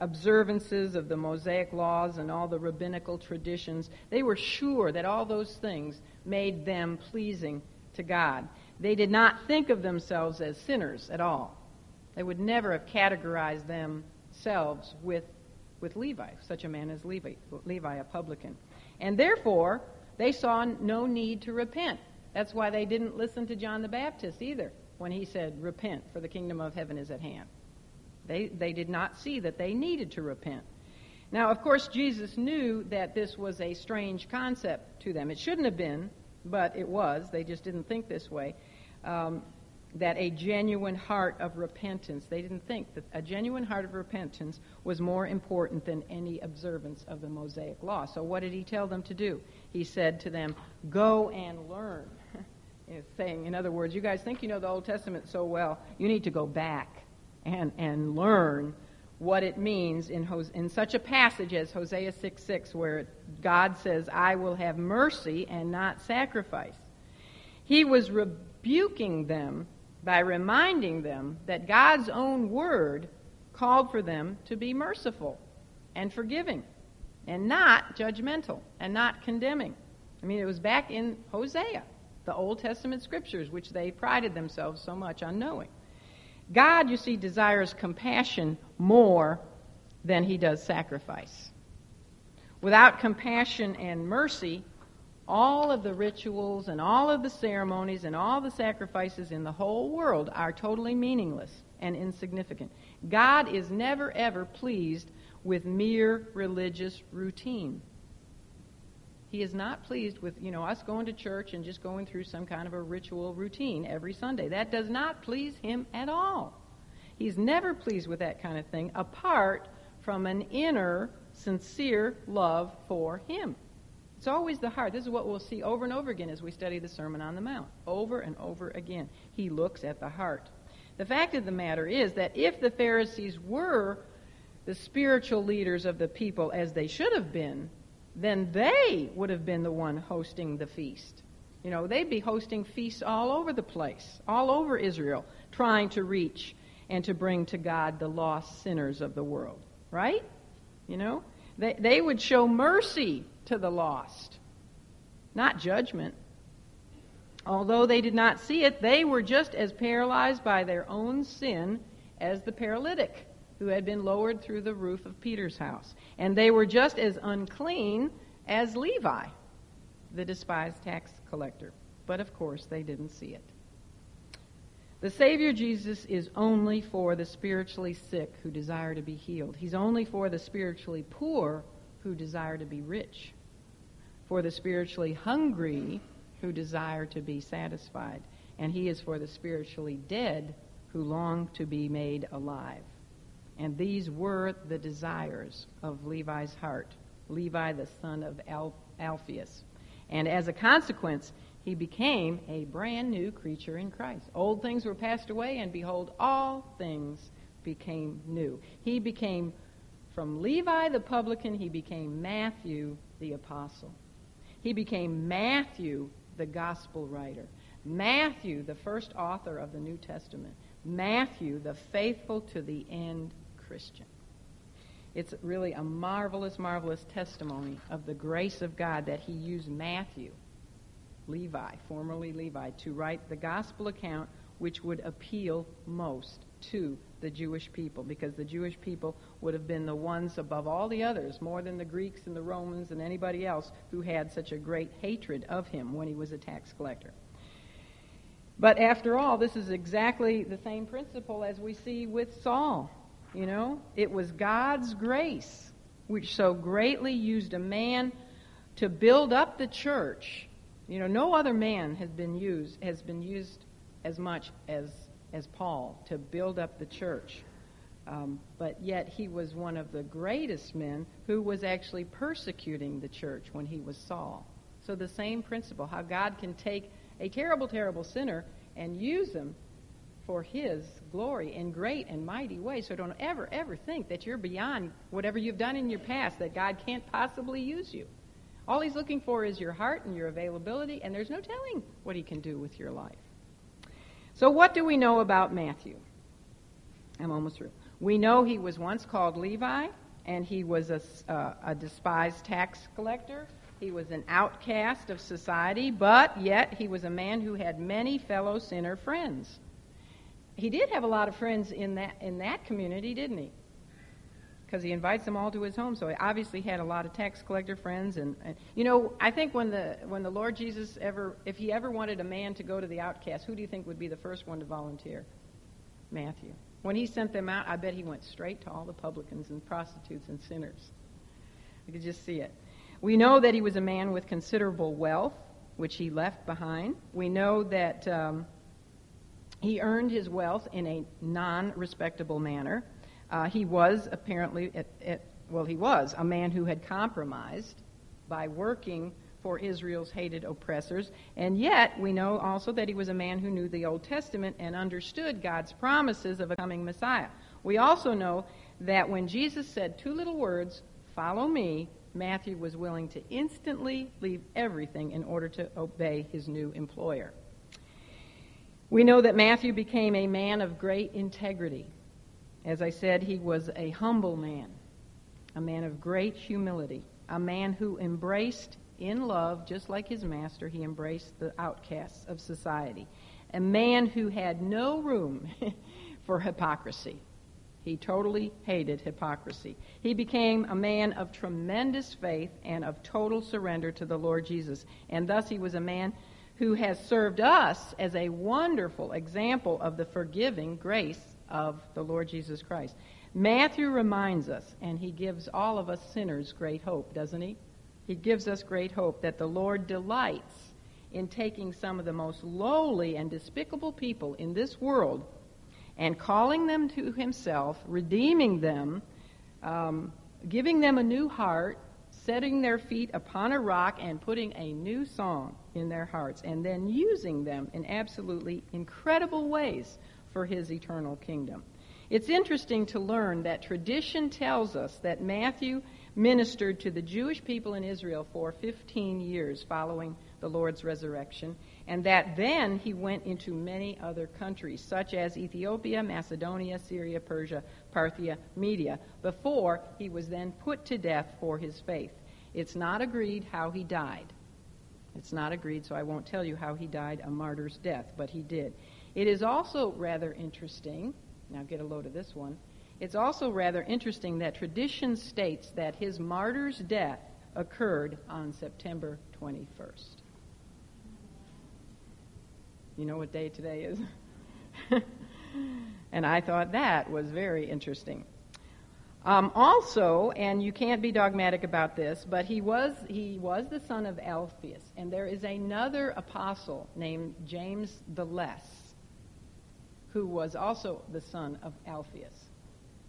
observances of the Mosaic laws and all the rabbinical traditions, they were sure that all those things made them pleasing to God. They did not think of themselves as sinners at all. They would never have categorized themselves with with Levi, such a man as Levi, Levi, a publican. And therefore, they saw no need to repent. That's why they didn't listen to John the Baptist either when he said, Repent, for the kingdom of heaven is at hand. They, they did not see that they needed to repent. Now, of course, Jesus knew that this was a strange concept to them. It shouldn't have been, but it was. They just didn't think this way. Um, that a genuine heart of repentance, they didn't think that a genuine heart of repentance was more important than any observance of the Mosaic law. So what did he tell them to do? He said to them, Go and learn. saying, in other words, you guys think you know the Old Testament so well, you need to go back and, and learn what it means in, Hos- in such a passage as Hosea 6 6, where God says, I will have mercy and not sacrifice. He was rebuking them by reminding them that God's own word called for them to be merciful and forgiving and not judgmental and not condemning. I mean, it was back in Hosea, the Old Testament scriptures, which they prided themselves so much on knowing. God, you see, desires compassion more than he does sacrifice. Without compassion and mercy, all of the rituals and all of the ceremonies and all the sacrifices in the whole world are totally meaningless and insignificant. God is never, ever pleased with mere religious routine. He is not pleased with, you know, us going to church and just going through some kind of a ritual routine every Sunday. That does not please him at all. He's never pleased with that kind of thing apart from an inner, sincere love for him. It's always the heart. This is what we'll see over and over again as we study the Sermon on the Mount. Over and over again. He looks at the heart. The fact of the matter is that if the Pharisees were the spiritual leaders of the people as they should have been, then they would have been the one hosting the feast. You know, they'd be hosting feasts all over the place, all over Israel, trying to reach and to bring to God the lost sinners of the world. Right? You know? They, they would show mercy to the lost, not judgment. Although they did not see it, they were just as paralyzed by their own sin as the paralytic who had been lowered through the roof of Peter's house. And they were just as unclean as Levi, the despised tax collector. But of course, they didn't see it. The Savior Jesus is only for the spiritually sick who desire to be healed. He's only for the spiritually poor who desire to be rich, for the spiritually hungry who desire to be satisfied, and He is for the spiritually dead who long to be made alive. And these were the desires of Levi's heart, Levi, the son of Al- Alphaeus. And as a consequence, he became a brand new creature in Christ. Old things were passed away, and behold, all things became new. He became, from Levi the publican, he became Matthew the apostle. He became Matthew the gospel writer. Matthew, the first author of the New Testament. Matthew, the faithful to the end Christian. It's really a marvelous, marvelous testimony of the grace of God that he used Matthew Levi, formerly Levi, to write the gospel account which would appeal most to the Jewish people because the Jewish people would have been the ones above all the others, more than the Greeks and the Romans and anybody else who had such a great hatred of him when he was a tax collector. But after all, this is exactly the same principle as we see with Saul. You know, it was God's grace which so greatly used a man to build up the church you know, no other man has been used has been used as much as as Paul to build up the church. Um, but yet he was one of the greatest men who was actually persecuting the church when he was Saul. So the same principle, how God can take a terrible, terrible sinner and use him for his glory in great and mighty ways. So don't ever, ever think that you're beyond whatever you've done in your past, that God can't possibly use you. All he's looking for is your heart and your availability, and there's no telling what he can do with your life. So, what do we know about Matthew? I'm almost through. We know he was once called Levi, and he was a, uh, a despised tax collector. He was an outcast of society, but yet he was a man who had many fellow sinner friends. He did have a lot of friends in that, in that community, didn't he? Because he invites them all to his home. So he obviously had a lot of tax collector friends, and, and you know, I think when the when the Lord Jesus ever, if he ever wanted a man to go to the outcast, who do you think would be the first one to volunteer? Matthew. When he sent them out, I bet he went straight to all the publicans and prostitutes and sinners. You could just see it. We know that he was a man with considerable wealth, which he left behind. We know that um, he earned his wealth in a non respectable manner. Uh, he was apparently, at, at, well, he was a man who had compromised by working for Israel's hated oppressors. And yet, we know also that he was a man who knew the Old Testament and understood God's promises of a coming Messiah. We also know that when Jesus said two little words, follow me, Matthew was willing to instantly leave everything in order to obey his new employer. We know that Matthew became a man of great integrity. As I said, he was a humble man, a man of great humility, a man who embraced in love, just like his master, he embraced the outcasts of society. A man who had no room for hypocrisy. He totally hated hypocrisy. He became a man of tremendous faith and of total surrender to the Lord Jesus. And thus he was a man who has served us as a wonderful example of the forgiving grace of the Lord Jesus Christ. Matthew reminds us, and he gives all of us sinners great hope, doesn't he? He gives us great hope that the Lord delights in taking some of the most lowly and despicable people in this world and calling them to himself, redeeming them, um, giving them a new heart, setting their feet upon a rock, and putting a new song in their hearts, and then using them in absolutely incredible ways for his eternal kingdom. It's interesting to learn that tradition tells us that Matthew ministered to the Jewish people in Israel for 15 years following the Lord's resurrection, and that then he went into many other countries, such as Ethiopia, Macedonia, Syria, Persia, Parthia, Media, before he was then put to death for his faith. It's not agreed how he died. It's not agreed, so I won't tell you how he died a martyr's death, but he did. It is also rather interesting, now get a load of this one. It's also rather interesting that tradition states that his martyr's death occurred on September 21st. You know what day today is? and I thought that was very interesting. Um, also, and you can't be dogmatic about this, but he was, he was the son of Alphaeus. And there is another apostle named James the Less, who was also the son of Alphaeus.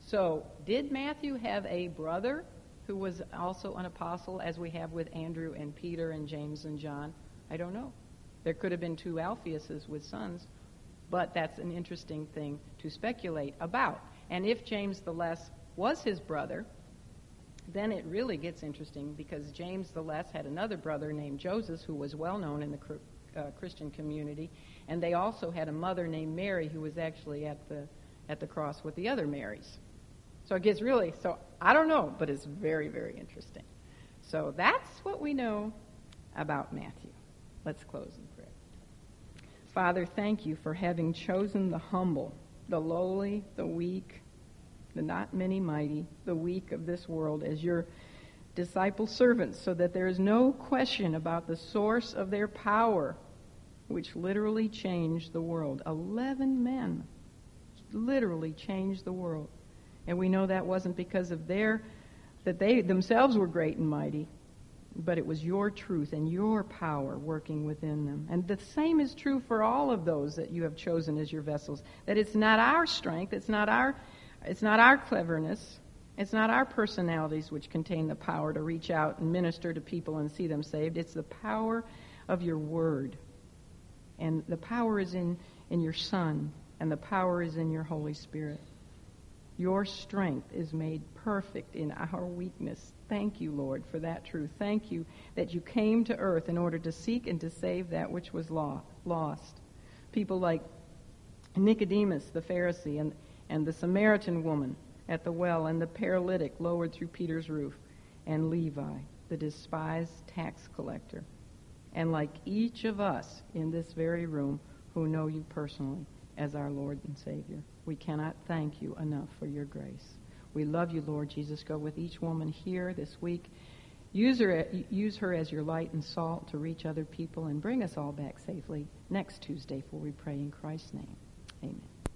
So, did Matthew have a brother who was also an apostle, as we have with Andrew and Peter and James and John? I don't know. There could have been two Alphaeuses with sons, but that's an interesting thing to speculate about. And if James the Less was his brother, then it really gets interesting because James the Less had another brother named Joseph who was well known in the uh, Christian community, and they also had a mother named Mary who was actually at the at the cross with the other Marys. So it gets really so I don't know, but it's very very interesting. So that's what we know about Matthew. Let's close in prayer. Father, thank you for having chosen the humble, the lowly, the weak, the not many mighty, the weak of this world as your disciple servants, so that there is no question about the source of their power, which literally changed the world. Eleven men literally changed the world. And we know that wasn't because of their, that they themselves were great and mighty, but it was your truth and your power working within them. And the same is true for all of those that you have chosen as your vessels. That it's not our strength, it's not our it's not our cleverness. It's not our personalities which contain the power to reach out and minister to people and see them saved. It's the power of your word. And the power is in, in your Son, and the power is in your Holy Spirit. Your strength is made perfect in our weakness. Thank you, Lord, for that truth. Thank you that you came to earth in order to seek and to save that which was lost. People like Nicodemus, the Pharisee, and and the Samaritan woman at the well, and the paralytic lowered through Peter's roof, and Levi, the despised tax collector. And like each of us in this very room who know you personally as our Lord and Savior, we cannot thank you enough for your grace. We love you, Lord Jesus. Go with each woman here this week. Use her, use her as your light and salt to reach other people and bring us all back safely next Tuesday for we pray in Christ's name. Amen.